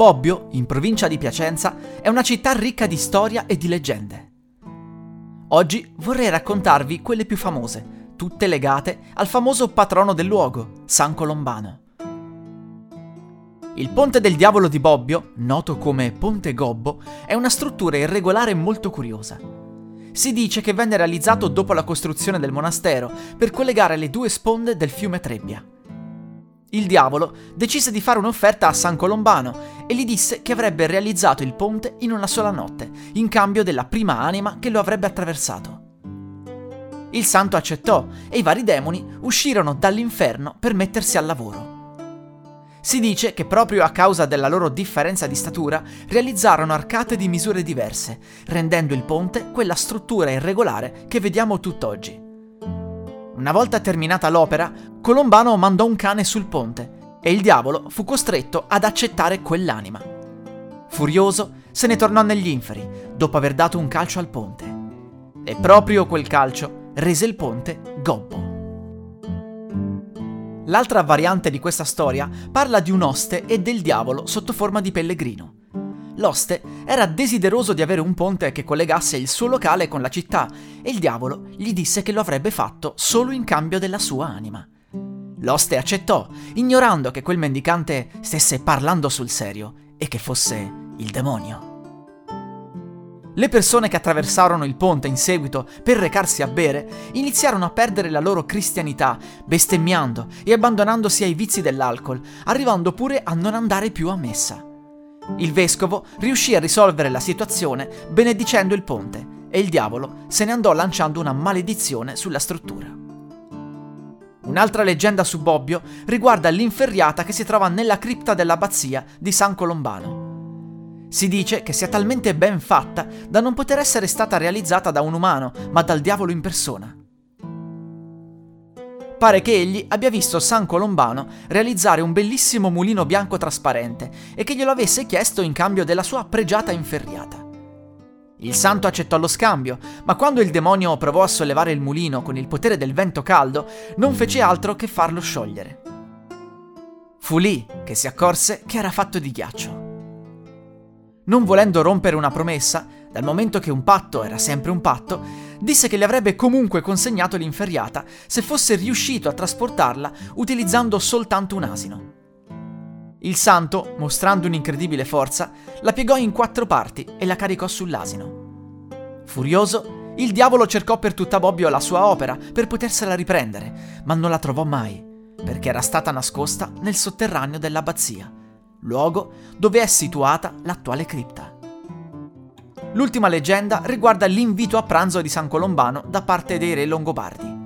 Bobbio, in provincia di Piacenza, è una città ricca di storia e di leggende. Oggi vorrei raccontarvi quelle più famose, tutte legate al famoso patrono del luogo, San Colombano. Il Ponte del Diavolo di Bobbio, noto come Ponte Gobbo, è una struttura irregolare molto curiosa. Si dice che venne realizzato dopo la costruzione del monastero per collegare le due sponde del fiume Trebbia. Il diavolo decise di fare un'offerta a San Colombano e gli disse che avrebbe realizzato il ponte in una sola notte, in cambio della prima anima che lo avrebbe attraversato. Il santo accettò e i vari demoni uscirono dall'inferno per mettersi al lavoro. Si dice che proprio a causa della loro differenza di statura realizzarono arcate di misure diverse, rendendo il ponte quella struttura irregolare che vediamo tutt'oggi. Una volta terminata l'opera, Colombano mandò un cane sul ponte e il diavolo fu costretto ad accettare quell'anima. Furioso, se ne tornò negli inferi, dopo aver dato un calcio al ponte. E proprio quel calcio rese il ponte gobbo. L'altra variante di questa storia parla di un oste e del diavolo sotto forma di pellegrino. L'oste era desideroso di avere un ponte che collegasse il suo locale con la città e il diavolo gli disse che lo avrebbe fatto solo in cambio della sua anima. L'oste accettò, ignorando che quel mendicante stesse parlando sul serio e che fosse il demonio. Le persone che attraversarono il ponte in seguito per recarsi a bere iniziarono a perdere la loro cristianità, bestemmiando e abbandonandosi ai vizi dell'alcol, arrivando pure a non andare più a messa. Il vescovo riuscì a risolvere la situazione benedicendo il ponte e il diavolo se ne andò lanciando una maledizione sulla struttura. Un'altra leggenda su Bobbio riguarda l'inferriata che si trova nella cripta dell'abbazia di San Colombano. Si dice che sia talmente ben fatta da non poter essere stata realizzata da un umano, ma dal diavolo in persona. Pare che egli abbia visto San Colombano realizzare un bellissimo mulino bianco trasparente e che glielo avesse chiesto in cambio della sua pregiata inferriata. Il santo accettò lo scambio, ma quando il demonio provò a sollevare il mulino con il potere del vento caldo, non fece altro che farlo sciogliere. Fu lì che si accorse che era fatto di ghiaccio. Non volendo rompere una promessa, dal momento che un patto era sempre un patto, disse che le avrebbe comunque consegnato l'inferriata se fosse riuscito a trasportarla utilizzando soltanto un asino. Il santo, mostrando un'incredibile forza, la piegò in quattro parti e la caricò sull'asino. Furioso, il diavolo cercò per tutta Bobbio la sua opera per potersela riprendere, ma non la trovò mai, perché era stata nascosta nel sotterraneo dell'abbazia, luogo dove è situata l'attuale cripta. L'ultima leggenda riguarda l'invito a pranzo di San Colombano da parte dei re longobardi.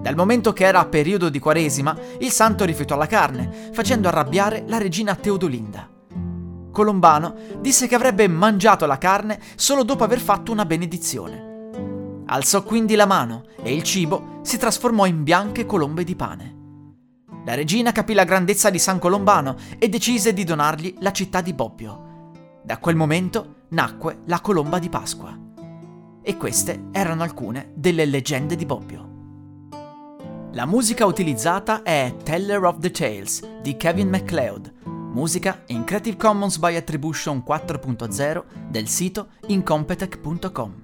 Dal momento che era periodo di Quaresima, il santo rifiutò la carne, facendo arrabbiare la regina Teodolinda. Colombano disse che avrebbe mangiato la carne solo dopo aver fatto una benedizione. Alzò quindi la mano e il cibo si trasformò in bianche colombe di pane. La regina capì la grandezza di San Colombano e decise di donargli la città di Bobbio. Da quel momento nacque la colomba di Pasqua. E queste erano alcune delle leggende di Bobbio. La musica utilizzata è Teller of the Tales di Kevin MacLeod, musica in Creative Commons by Attribution 4.0 del sito incompetech.com.